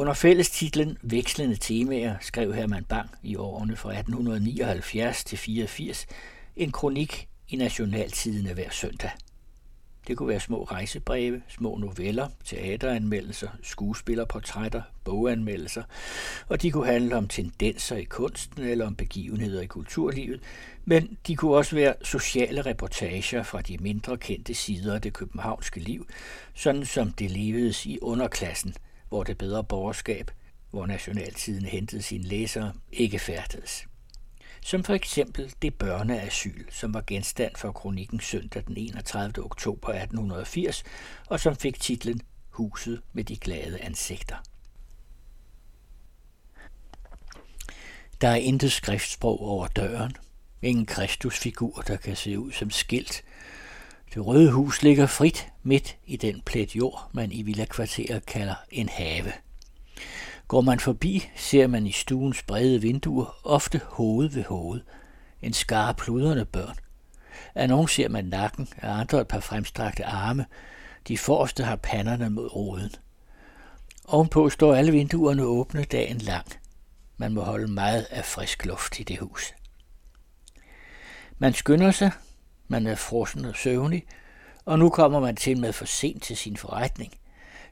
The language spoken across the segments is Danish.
Under fællestitlen Vekslende temaer skrev Herman Bang i årene fra 1879 til 84 en kronik i Nationaltidene hver søndag. Det kunne være små rejsebreve, små noveller, teateranmeldelser, skuespillerportrætter, boganmeldelser, og de kunne handle om tendenser i kunsten eller om begivenheder i kulturlivet, men de kunne også være sociale reportager fra de mindre kendte sider af det københavnske liv, sådan som det levedes i underklassen, hvor det bedre borgerskab, hvor nationaltiden hentede sine læsere, ikke færdedes som for eksempel det børneasyl, som var genstand for kronikken søndag den 31. oktober 1880, og som fik titlen Huset med de glade ansigter. Der er intet skriftsprog over døren. Ingen kristusfigur, der kan se ud som skilt. Det røde hus ligger frit midt i den plet jord, man i villakvarteret kalder en have. Går man forbi, ser man i stuens brede vinduer ofte hoved ved hoved. En skare pludrende børn. Af nogen ser man nakken, af andre et par fremstrakte arme. De forreste har panderne mod roden. Ovenpå står alle vinduerne åbne dagen lang. Man må holde meget af frisk luft i det hus. Man skynder sig, man er frossen og søvnig, og nu kommer man til med for sent til sin forretning.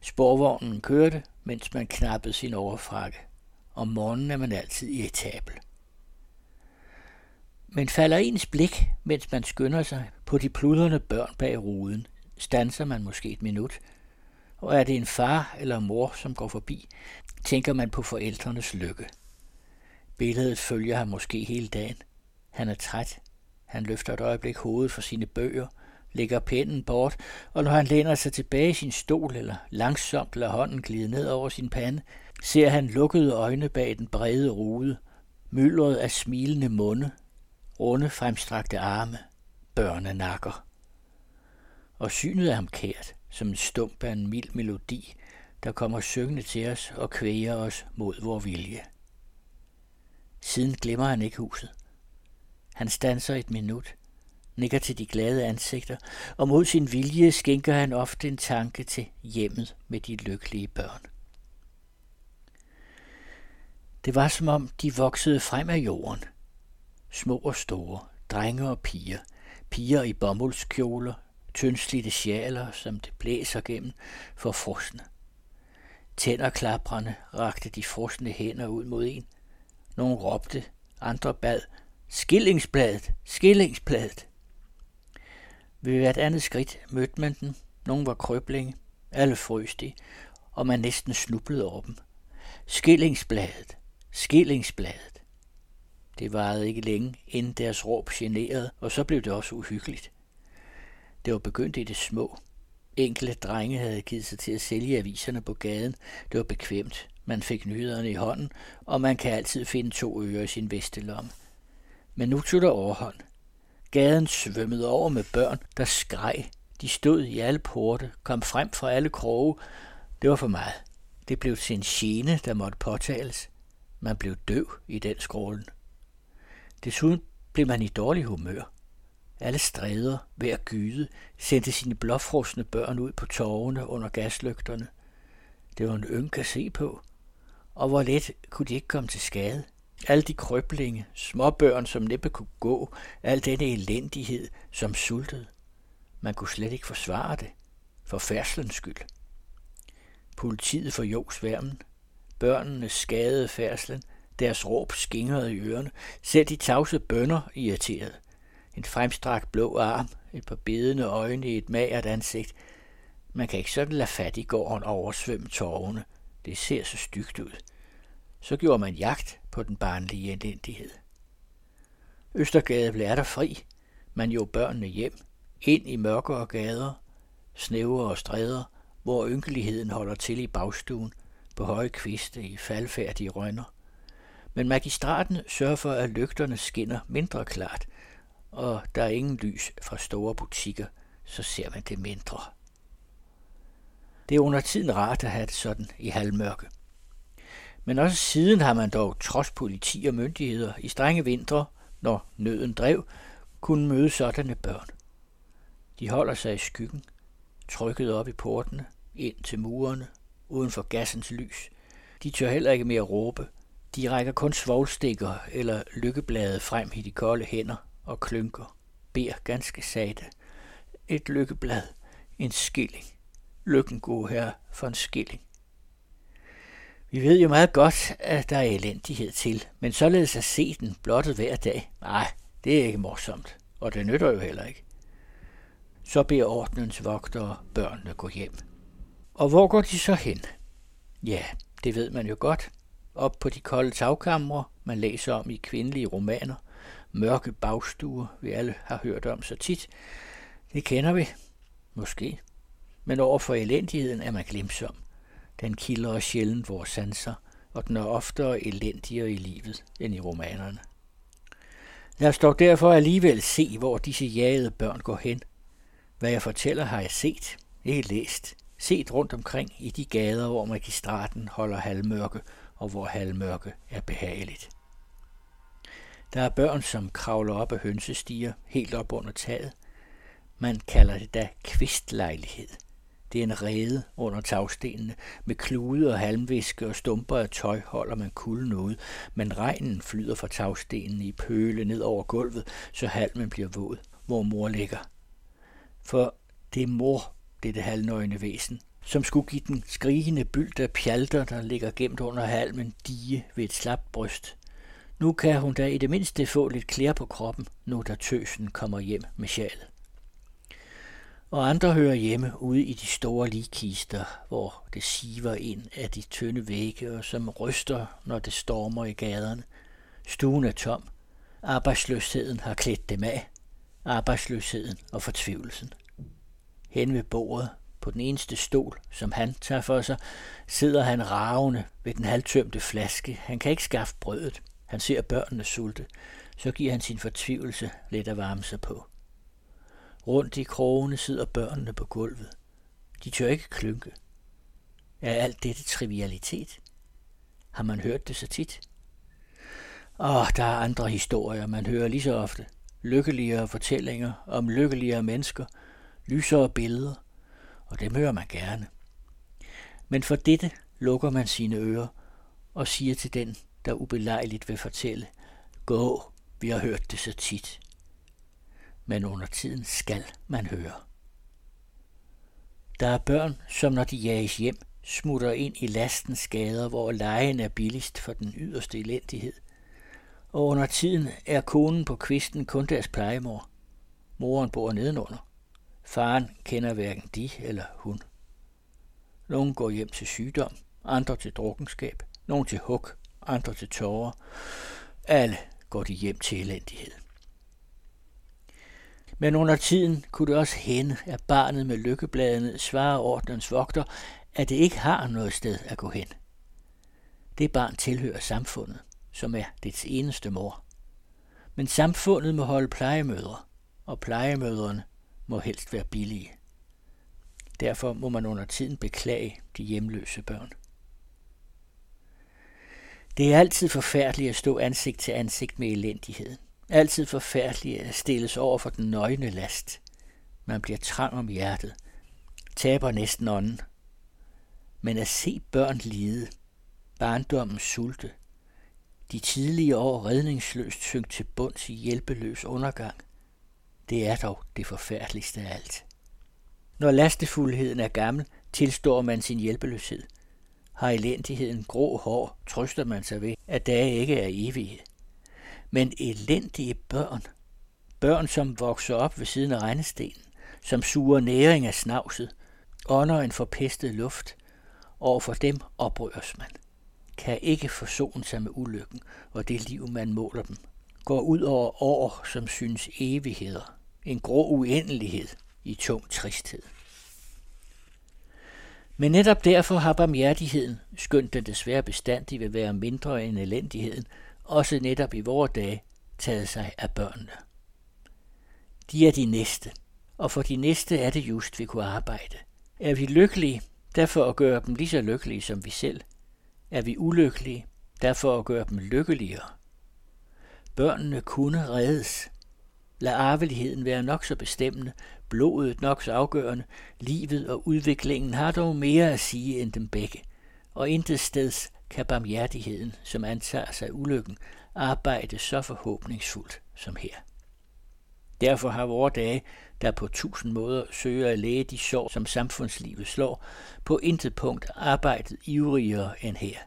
Sporvognen kørte, mens man knappede sin overfrakke. Om morgenen er man altid irritabel. Men falder ens blik, mens man skynder sig på de pludrende børn bag ruden, stanser man måske et minut, og er det en far eller mor, som går forbi, tænker man på forældrenes lykke. Billedet følger ham måske hele dagen. Han er træt. Han løfter et øjeblik hovedet fra sine bøger – lægger pinden bort, og når han læner sig tilbage i sin stol eller langsomt lader hånden glide ned over sin pande, ser han lukkede øjne bag den brede rude, myldret af smilende munde, runde fremstrakte arme, børnenakker. Og synet er ham kært, som en stump af en mild melodi, der kommer syngende til os og kvæger os mod vor vilje. Siden glemmer han ikke huset. Han stanser et minut, nikker til de glade ansigter, og mod sin vilje skænker han ofte en tanke til hjemmet med de lykkelige børn. Det var som om de voksede frem af jorden. Små og store, drenge og piger, piger i bomuldskjoler, tyndslidte sjaler, som det blæser gennem for frosne. Tænder klaprende rakte de frosne hænder ud mod en. Nogle råbte, andre bad, skillingsbladet, skillingsbladet. Ved hvert andet skridt mødte man den. Nogle var krøblinge, alle frøs de, og man næsten snublede over dem. Skillingsbladet, skillingsbladet. Det varede ikke længe, inden deres råb generede, og så blev det også uhyggeligt. Det var begyndt i det små. Enkelte drenge havde givet sig til at sælge aviserne på gaden. Det var bekvemt. Man fik nyhederne i hånden, og man kan altid finde to øre i sin vestelomme. Men nu tog det overhånd. Gaden svømmede over med børn, der skreg. De stod i alle porte, kom frem fra alle kroge. Det var for meget. Det blev til en gene, der måtte påtales. Man blev døv i den skrålen. Desuden blev man i dårlig humør. Alle stræder, hver gyde, sendte sine blåfrosne børn ud på torvene under gaslygterne. Det var en ynk at se på. Og hvor let kunne de ikke komme til skade? Alle de krøblinge, småbørn, som næppe kunne gå, al denne elendighed, som sultede. Man kunne slet ikke forsvare det, for færdslens skyld. Politiet for sværmen. Børnene skadede færdslen, deres råb skingrede i ørerne, selv de tavse bønder irriterede. En fremstrakt blå arm, et par bedende øjne i et magert ansigt. Man kan ikke sådan lade fattiggården oversvømme tårerne. Det ser så stygt ud. Så gjorde man jagt på den barnlige elendighed. Østergade blev der fri. Man jo børnene hjem, ind i mørkere gader, snævre og stræder, hvor ynkeligheden holder til i bagstuen, på høje kviste i faldfærdige rønner. Men magistraten sørger for, at lygterne skinner mindre klart, og der er ingen lys fra store butikker, så ser man det mindre. Det er under tiden rart at have det sådan i halvmørke. Men også siden har man dog, trods politi og myndigheder, i strenge vintre, når nøden drev, kunne møde sådanne børn. De holder sig i skyggen, trykket op i portene, ind til murene, uden for gassens lys. De tør heller ikke mere råbe. De rækker kun svovlstikker eller lykkeblade frem i de kolde hænder og klynker. Beder ganske sagte. Et lykkeblad. En skilling. Lykken god her for en skilling. Vi ved jo meget godt, at der er elendighed til, men således at se den blottet hver dag, nej, det er ikke morsomt, og det nytter jo heller ikke. Så beder ordnens vogtere børnene gå hjem. Og hvor går de så hen? Ja, det ved man jo godt. Op på de kolde tagkamre, man læser om i kvindelige romaner. Mørke bagstuer, vi alle har hørt om så tit. Det kender vi. Måske. Men over for elendigheden er man glemsom. Den kilder sjældent vores sanser, og den er oftere elendigere i livet end i romanerne. Lad os dog derfor alligevel se, hvor disse jagede børn går hen. Hvad jeg fortæller, har jeg set, ikke læst, set rundt omkring i de gader, hvor magistraten holder halvmørke, og hvor halvmørke er behageligt. Der er børn, som kravler op af hønsestiger, helt op under taget. Man kalder det da kvistlejlighed – det er en rede under tagstenene. Med klude og halmviske og stumper af tøj holder man kulden ud, men regnen flyder fra tagstenene i pøle ned over gulvet, så halmen bliver våd, hvor mor ligger. For det er mor, det halvnøgne væsen, som skulle give den skrigende byld af pjalter, der ligger gemt under halmen, dige ved et slapt bryst. Nu kan hun da i det mindste få lidt klæder på kroppen, nu da tøsen kommer hjem med sjalet og andre hører hjemme ude i de store ligkister, hvor det siver ind af de tynde vægge, og som ryster, når det stormer i gaderne. Stuen er tom. Arbejdsløsheden har klædt dem af. Arbejdsløsheden og fortvivlelsen. Hen ved bordet, på den eneste stol, som han tager for sig, sidder han ravende ved den halvtømte flaske. Han kan ikke skaffe brødet. Han ser børnene sulte. Så giver han sin fortvivlelse lidt at varme sig på. Rundt i krogene sidder børnene på gulvet. De tør ikke klynke. Er alt dette trivialitet? Har man hørt det så tit? Åh, der er andre historier, man hører lige så ofte. Lykkeligere fortællinger om lykkeligere mennesker, lysere billeder, og dem hører man gerne. Men for dette lukker man sine ører og siger til den, der ubelejligt vil fortælle, gå, vi har hørt det så tit men under tiden skal man høre. Der er børn, som når de jages hjem, smutter ind i lastens gader, hvor lejen er billigst for den yderste elendighed. Og under tiden er konen på kvisten kun deres plejemor. Moren bor nedenunder. Faren kender hverken de eller hun. Nogle går hjem til sygdom, andre til drukkenskab, nogle til hug, andre til tårer. Alle går de hjem til elendighed. Men under tiden kunne det også hende, at barnet med lykkebladene svarer ordnens vogter, at det ikke har noget sted at gå hen. Det barn tilhører samfundet, som er dets eneste mor. Men samfundet må holde plejemødre, og plejemødrene må helst være billige. Derfor må man under tiden beklage de hjemløse børn. Det er altid forfærdeligt at stå ansigt til ansigt med elendigheden. Altid forfærdeligt at stilles over for den nøgne last. Man bliver trang om hjertet, taber næsten ånden. Men at se børn lide, barndommen sulte, de tidlige år redningsløst synk til bunds i hjælpeløs undergang, det er dog det forfærdeligste af alt. Når lastefuldheden er gammel, tilstår man sin hjælpeløshed. Har elendigheden grå hår, trøster man sig ved, at dage ikke er evige men elendige børn. Børn, som vokser op ved siden af regnestenen, som suger næring af snavset, ånder en forpestet luft. Over for dem oprøres man. Kan ikke forsone sig med ulykken og det liv, man måler dem. Går ud over år, som synes evigheder. En grå uendelighed i tung tristhed. Men netop derfor har barmhjertigheden, skønt den desværre bestandig vil være mindre end elendigheden, også netop i vore dage, taget sig af børnene. De er de næste, og for de næste er det just, vi kunne arbejde. Er vi lykkelige, derfor at gøre dem lige så lykkelige som vi selv. Er vi ulykkelige, derfor at gøre dem lykkeligere. Børnene kunne reddes. Lad arveligheden være nok så bestemmende, blodet nok så afgørende, livet og udviklingen har dog mere at sige end dem begge, og intet steds kan barmhjertigheden, som antager sig ulykken, arbejde så forhåbningsfuldt som her. Derfor har vores dage, der på tusind måder søger at læge de sår, som samfundslivet slår, på intet punkt arbejdet ivrigere end her.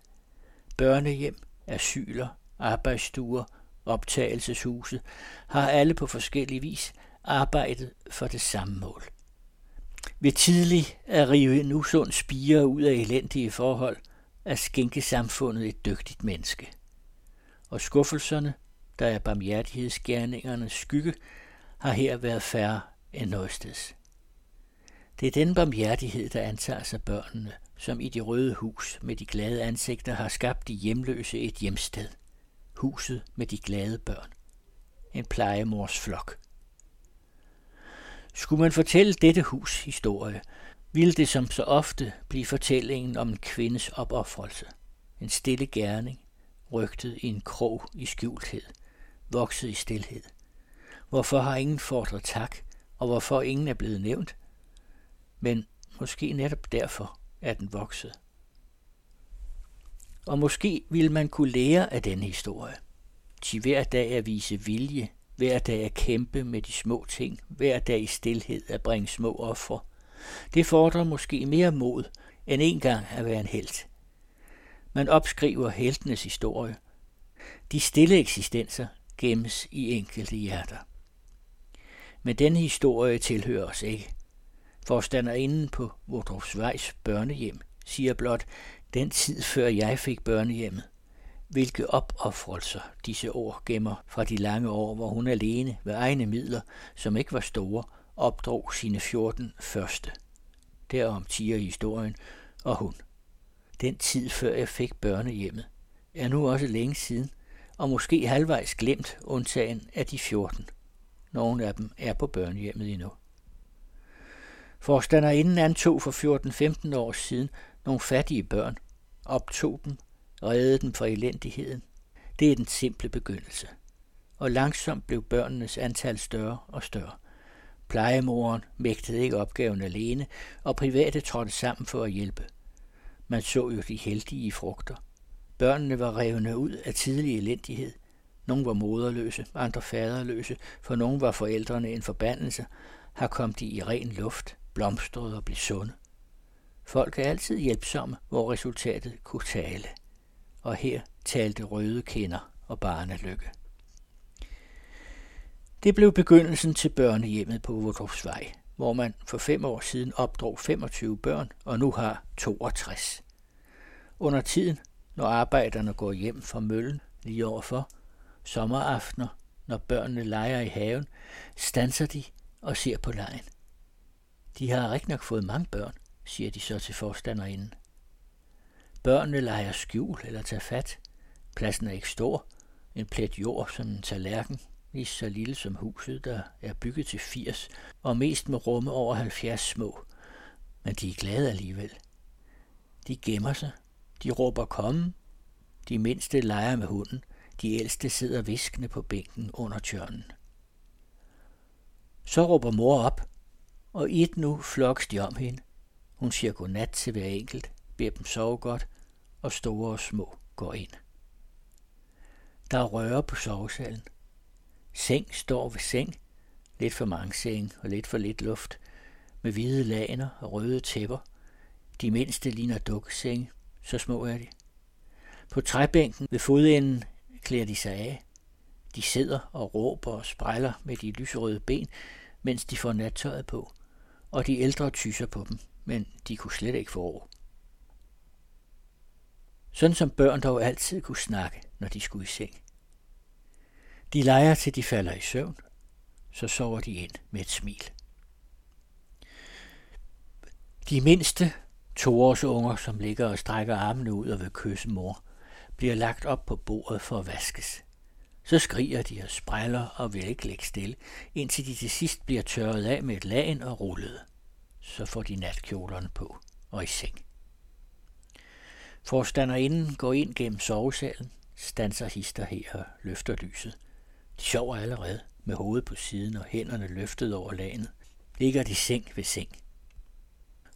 Børnehjem, asyler, arbejdsstuer, optagelseshuse har alle på forskellig vis arbejdet for det samme mål. Ved tidlig at rive en usund spire ud af elendige forhold, at skænke samfundet et dygtigt menneske. Og skuffelserne, der er barmhjertighedsgærningernes skygge, har her været færre end noget. Det er den barmhjertighed, der antager sig børnene, som i det røde hus med de glade ansigter har skabt de hjemløse et hjemsted. Huset med de glade børn. En plejemors flok. Skulle man fortælle dette hus historie, ville det som så ofte blive fortællingen om en kvindes opoffrelse. En stille gerning, rygtet i en krog i skjulthed, vokset i stilhed. Hvorfor har ingen fordret tak, og hvorfor ingen er blevet nævnt? Men måske netop derfor er den vokset. Og måske ville man kunne lære af den historie. Til hver dag at vise vilje, hver dag at kæmpe med de små ting, hver dag i stillhed at bringe små ofre. Det fordrer måske mere mod, end en gang at være en helt. Man opskriver heltenes historie. De stille eksistenser gemmes i enkelte hjerter. Men denne historie tilhører os ikke. Forstanderinden på Vordrupsvejs børnehjem siger blot, den tid før jeg fik børnehjemmet. Hvilke opoffrelser disse år gemmer fra de lange år, hvor hun alene ved egne midler, som ikke var store, opdrog sine 14 første. Derom tiger historien, og hun. Den tid før jeg fik børnehjemmet, er nu også længe siden, og måske halvvejs glemt, undtagen af de 14. Nogle af dem er på børnehjemmet endnu. Forstanderinden antog for 14-15 år siden nogle fattige børn, optog dem, reddede dem fra elendigheden. Det er den simple begyndelse. Og langsomt blev børnenes antal større og større. Plejemoren mægtede ikke opgaven alene, og private trådte sammen for at hjælpe. Man så jo de heldige frugter. Børnene var revne ud af tidlig elendighed. Nogle var moderløse, andre faderløse, for nogle var forældrene en forbandelse. Har kom de i ren luft, blomstrede og blev sunde. Folk er altid hjælpsomme, hvor resultatet kunne tale. Og her talte røde kinder og barnelykke. Det blev begyndelsen til børnehjemmet på Vordrupsvej, hvor man for fem år siden opdrog 25 børn og nu har 62. Under tiden, når arbejderne går hjem fra møllen lige overfor, sommeraftener, når børnene leger i haven, stanser de og ser på lejen. De har rigtig nok fået mange børn, siger de så til forstanderinden. Børnene leger skjul eller tager fat. Pladsen er ikke stor. En plet jord som en tallerken, lige så lille som huset, der er bygget til 80, og mest med rumme over 70 små. Men de er glade alligevel. De gemmer sig. De råber komme. De mindste leger med hunden. De ældste sidder viskende på bænken under tjørnen. Så råber mor op, og i et nu floks de om hende. Hun siger godnat til hver enkelt, beder dem sove godt, og store og små går ind. Der er røre på sovesalen. Seng står ved seng, lidt for mange seng og lidt for lidt luft, med hvide laner og røde tæpper. De mindste ligner dukkesenge, så små er de. På træbænken ved fodenden klæder de sig af. De sidder og råber og spræller med de lyserøde ben, mens de får nattøjet på, og de ældre tyser på dem, men de kunne slet ikke få ro. Sådan som børn dog altid kunne snakke, når de skulle i seng. De leger til de falder i søvn, så sover de ind med et smil. De mindste toårsunger, som ligger og strækker armene ud og vil kysse mor, bliver lagt op på bordet for at vaskes. Så skriger de og spræller og vil ikke lægge stille, indtil de til sidst bliver tørret af med et lagen og rullet. Så får de natkjolerne på og i seng. Forstanderinden går ind gennem sovesalen, stanser hister her og løfter lyset. De sover allerede med hovedet på siden og hænderne løftet over landet. Ligger de seng ved seng.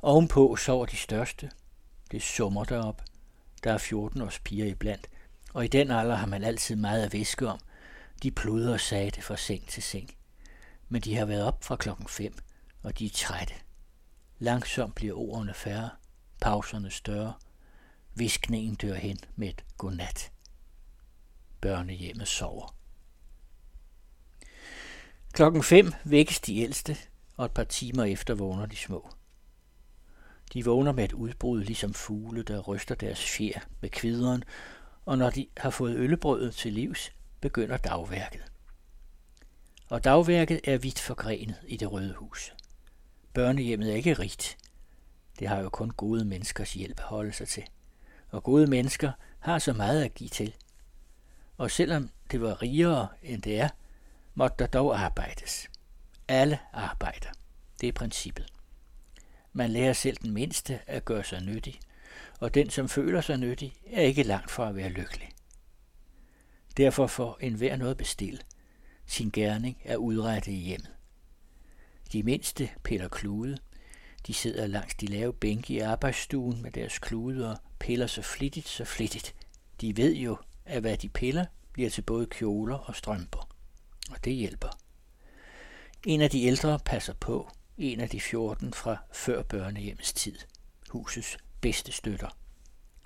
Ovenpå sover de største. Det summer derop. Der er 14 års piger iblandt, og i den alder har man altid meget at viske om. De pluder og sagde det fra seng til seng. Men de har været op fra klokken 5, og de er trætte. Langsomt bliver ordene færre, pauserne større. Viskningen dør hen med et godnat. Børnehjemmet sover. Klokken 5 vækkes de ældste, og et par timer efter vågner de små. De vågner med et udbrud, ligesom fugle, der ryster deres fjer med kvideren, og når de har fået øllebrødet til livs, begynder dagværket. Og dagværket er vidt forgrenet i det røde hus. Børnehjemmet er ikke rigt. Det har jo kun gode menneskers hjælp at holde sig til. Og gode mennesker har så meget at give til. Og selvom det var rigere end det er, måtte der dog arbejdes. Alle arbejder. Det er princippet. Man lærer selv den mindste at gøre sig nyttig, og den, som føler sig nyttig, er ikke langt fra at være lykkelig. Derfor får enhver noget bestilt. Sin gerning er udrettet i hjemmet. De mindste piller klude. De sidder langs de lave bænke i arbejdsstuen med deres klude og piller så flittigt, så flittigt. De ved jo, at hvad de piller, bliver til både kjoler og strømper. Og det hjælper. En af de ældre passer på, en af de 14 fra før børnehjemmets tid. Husets bedste støtter.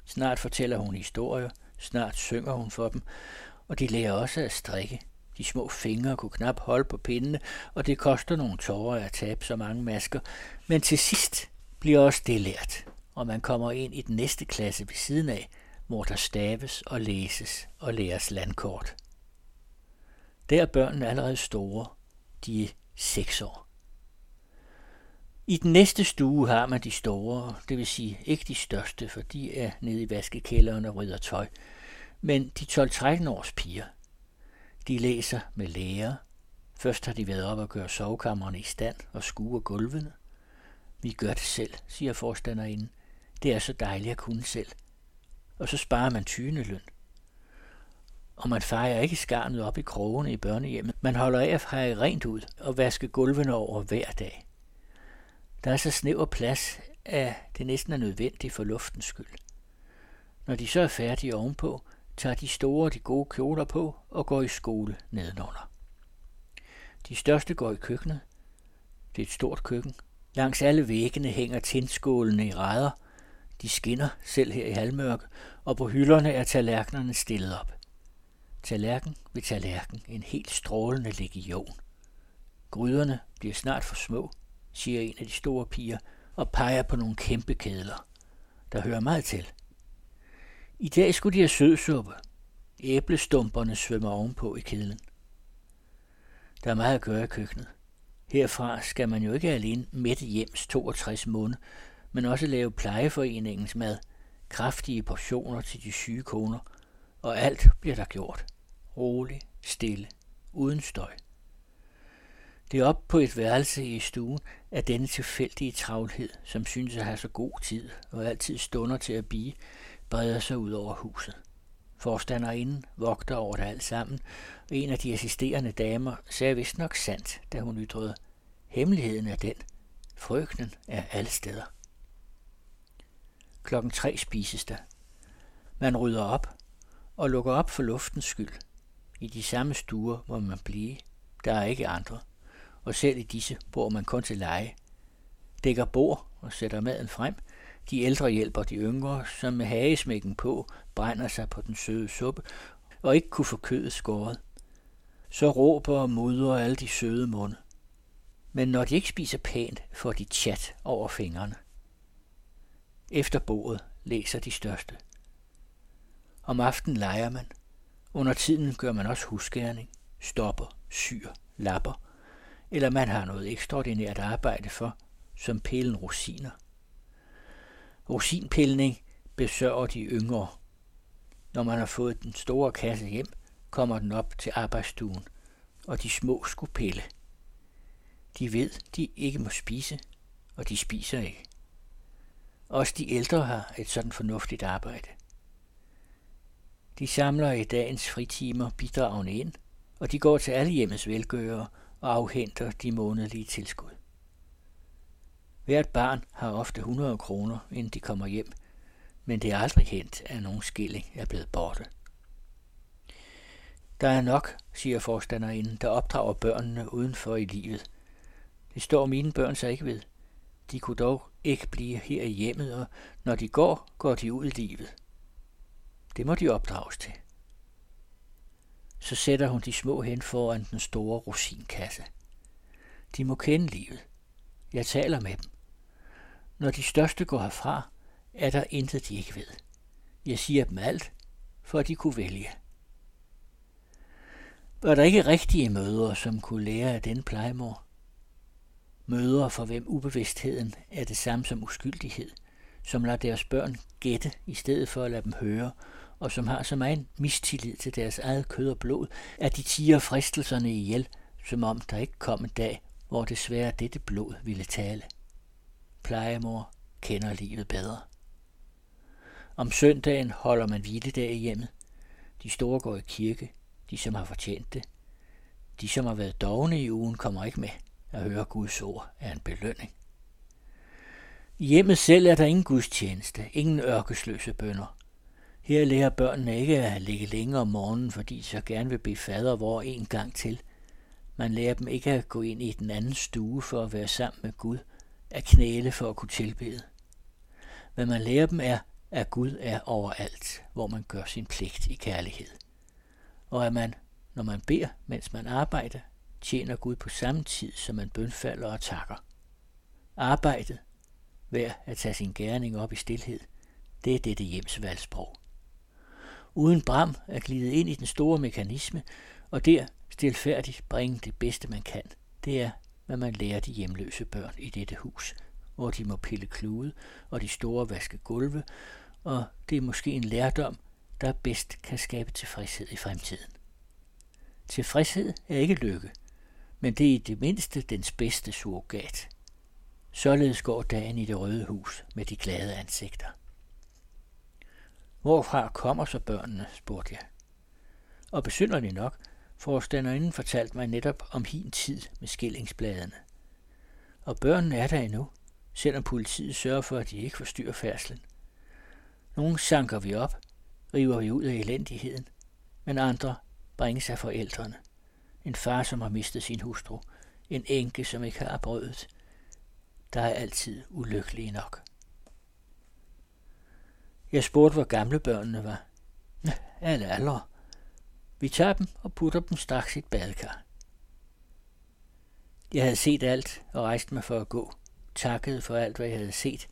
Snart fortæller hun historier, snart synger hun for dem, og de lærer også at strikke. De små fingre kunne knap holde på pindene, og det koster nogle tårer at tabe så mange masker. Men til sidst bliver også det lært, og man kommer ind i den næste klasse ved siden af, hvor der staves og læses og læres landkort. Der er børnene allerede store. De er seks år. I den næste stue har man de store, det vil sige ikke de største, for de er nede i vaskekælderen og rydder tøj, men de 12-13 års piger. De læser med lærer. Først har de været op og gøre sovekammerne i stand og skue gulvene. Vi gør det selv, siger forstanderinden. Det er så dejligt at kunne selv. Og så sparer man løn. Og man fejrer ikke skarnet op i krogene i børnehjemmet. Man holder af at feje rent ud og vaske gulvene over hver dag. Der er så snæver plads, at det næsten er nødvendigt for luftens skyld. Når de så er færdige ovenpå, tager de store de gode kjoler på og går i skole nedenunder. De største går i køkkenet. Det er et stort køkken. Langs alle væggene hænger tindskålene i ræder. De skinner selv her i halvmørke, og på hylderne er tallerkenerne stillet op. Tallerken ved tallerken, en helt strålende legion. Gryderne bliver snart for små, siger en af de store piger og peger på nogle kæmpe kedler. Der hører meget til. I dag skulle de have sødsuppe. Æblestumperne svømmer ovenpå i kedlen. Der er meget at gøre i køkkenet. Herfra skal man jo ikke alene mætte hjems 62 måneder, men også lave plejeforeningens mad, kraftige portioner til de syge koner, og alt bliver der gjort. Roligt, stille, uden støj. Det er op på et værelse i stuen, at denne tilfældige travlhed, som synes at have så god tid og altid stunder til at blive, breder sig ud over huset. Forstanderinden vogter over det alt sammen, og en af de assisterende damer sagde vist nok sandt, da hun ytrede, hemmeligheden er den, frygten er alle steder. Klokken tre spises der. Man rydder op og lukker op for luftens skyld. I de samme stuer må man blive. Der er ikke andre og selv i disse bor man kun til leje. Dækker bord og sætter maden frem. De ældre hjælper de yngre, som med hagesmækken på brænder sig på den søde suppe og ikke kunne få kødet skåret. Så råber og mudrer alle de søde munde. Men når de ikke spiser pænt, får de chat over fingrene. Efter bordet læser de største. Om aftenen leger man. Under tiden gør man også husgærning, stopper, syr, lapper eller man har noget ekstraordinært arbejde for, som pælen rosiner. Rosinpilning besørger de yngre. Når man har fået den store kasse hjem, kommer den op til arbejdsstuen, og de små skulle pille. De ved, de ikke må spise, og de spiser ikke. Også de ældre har et sådan fornuftigt arbejde. De samler i dagens fritimer bidragene ind, og de går til alle hjemmets velgørere og afhenter de månedlige tilskud. Hvert barn har ofte 100 kroner, inden de kommer hjem, men det er aldrig hent, at nogen skilling er blevet borte. Der er nok, siger forstanderinden, der opdrager børnene udenfor i livet. Det står mine børn så ikke ved. De kunne dog ikke blive her i hjemmet, og når de går, går de ud i livet. Det må de opdrages til. Så sætter hun de små hen foran den store rosinkasse. De må kende livet. Jeg taler med dem. Når de største går herfra, er der intet, de ikke ved. Jeg siger dem alt, for at de kunne vælge. Var der ikke rigtige mødre, som kunne lære af den plejemor? Mødre, for hvem ubevidstheden er det samme som uskyldighed, som lader deres børn gætte i stedet for at lade dem høre, og som har så meget mistillid til deres eget kød og blod, at de tiger fristelserne ihjel, som om der ikke kom en dag, hvor desværre dette blod ville tale. Plejemor kender livet bedre. Om søndagen holder man hviledag i hjemmet. De store går i kirke, de som har fortjent det. De som har været dogne i ugen kommer ikke med. At høre Guds ord er en belønning. I hjemmet selv er der ingen gudstjeneste, ingen ørkesløse bønder. Her lærer børnene ikke at ligge længere om morgenen, fordi de så gerne vil bede fader vor en gang til. Man lærer dem ikke at gå ind i den anden stue for at være sammen med Gud, at knæle for at kunne tilbede. Hvad man lærer dem er, at Gud er overalt, hvor man gør sin pligt i kærlighed. Og at man, når man beder, mens man arbejder, tjener Gud på samme tid, som man bønfalder og takker. Arbejdet, hver at tage sin gerning op i stillhed, det er dette hjems valgsprog. Uden bram at glide ind i den store mekanisme, og der stilfærdigt bringe det bedste, man kan. Det er, hvad man lærer de hjemløse børn i dette hus, hvor de må pille klude, og de store vaske gulve, og det er måske en lærdom, der bedst kan skabe tilfredshed i fremtiden. Tilfredshed er ikke lykke, men det er i det mindste dens bedste surrogat. Således går dagen i det røde hus med de glade ansigter. Hvorfra kommer så børnene, spurgte jeg. Og besynderligt nok, forstanderinden fortalte mig netop om hin tid med skillingsbladene. Og børnene er der endnu, selvom politiet sørger for, at de ikke forstyrrer færdslen. Nogle sanker vi op, river vi ud af elendigheden, men andre bringes af forældrene. En far, som har mistet sin hustru, en enke, som ikke har brødet. Der er altid ulykkelige nok. Jeg spurgte, hvor gamle børnene var. Alle aldre. Vi tager dem og putter dem straks i et badekar. Jeg havde set alt og rejste mig for at gå. Takkede for alt, hvad jeg havde set.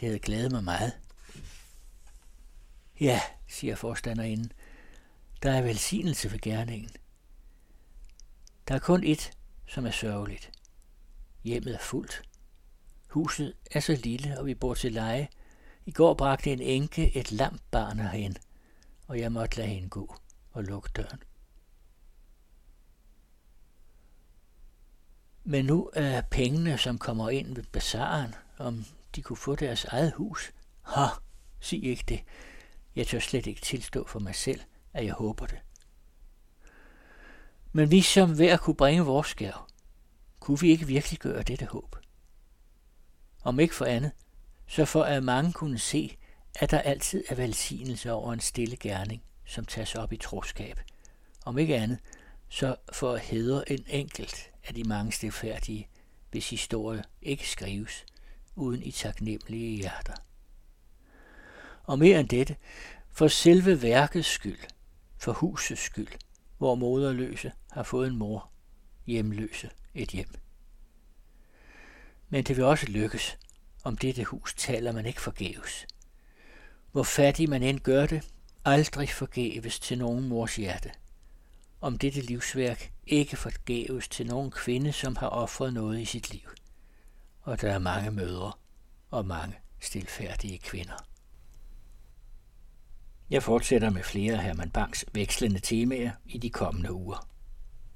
Det havde glædet mig meget. Ja, siger forstanderinden. Der er velsignelse for gerningen. Der er kun et, som er sørgeligt. Hjemmet er fuldt. Huset er så lille, og vi bor til leje. I går bragte en enke et lamt barn herhen, og jeg måtte lade hende gå og lukke døren. Men nu er pengene, som kommer ind ved bazaren, om de kunne få deres eget hus. Ha, sig ikke det. Jeg tør slet ikke tilstå for mig selv, at jeg håber det. Men vi som hver kunne bringe vores skærv, kunne vi ikke virkelig gøre dette håb? Om ikke for andet, så for at mange kunne se, at der altid er velsignelse over en stille gerning, som tages op i troskab. Om ikke andet, så for at hedre en enkelt af de mange stilfærdige, hvis historie ikke skrives, uden i taknemmelige hjerter. Og mere end dette, for selve værkets skyld, for husets skyld, hvor moderløse har fået en mor, hjemløse et hjem. Men det vil også lykkes. Om dette hus taler man ikke forgæves. Hvor fattig man end gør det, aldrig forgæves til nogen mors hjerte. Om dette livsværk ikke forgæves til nogen kvinde, som har offret noget i sit liv. Og der er mange mødre og mange stilfærdige kvinder. Jeg fortsætter med flere af Herman Banks vekslende temaer i de kommende uger.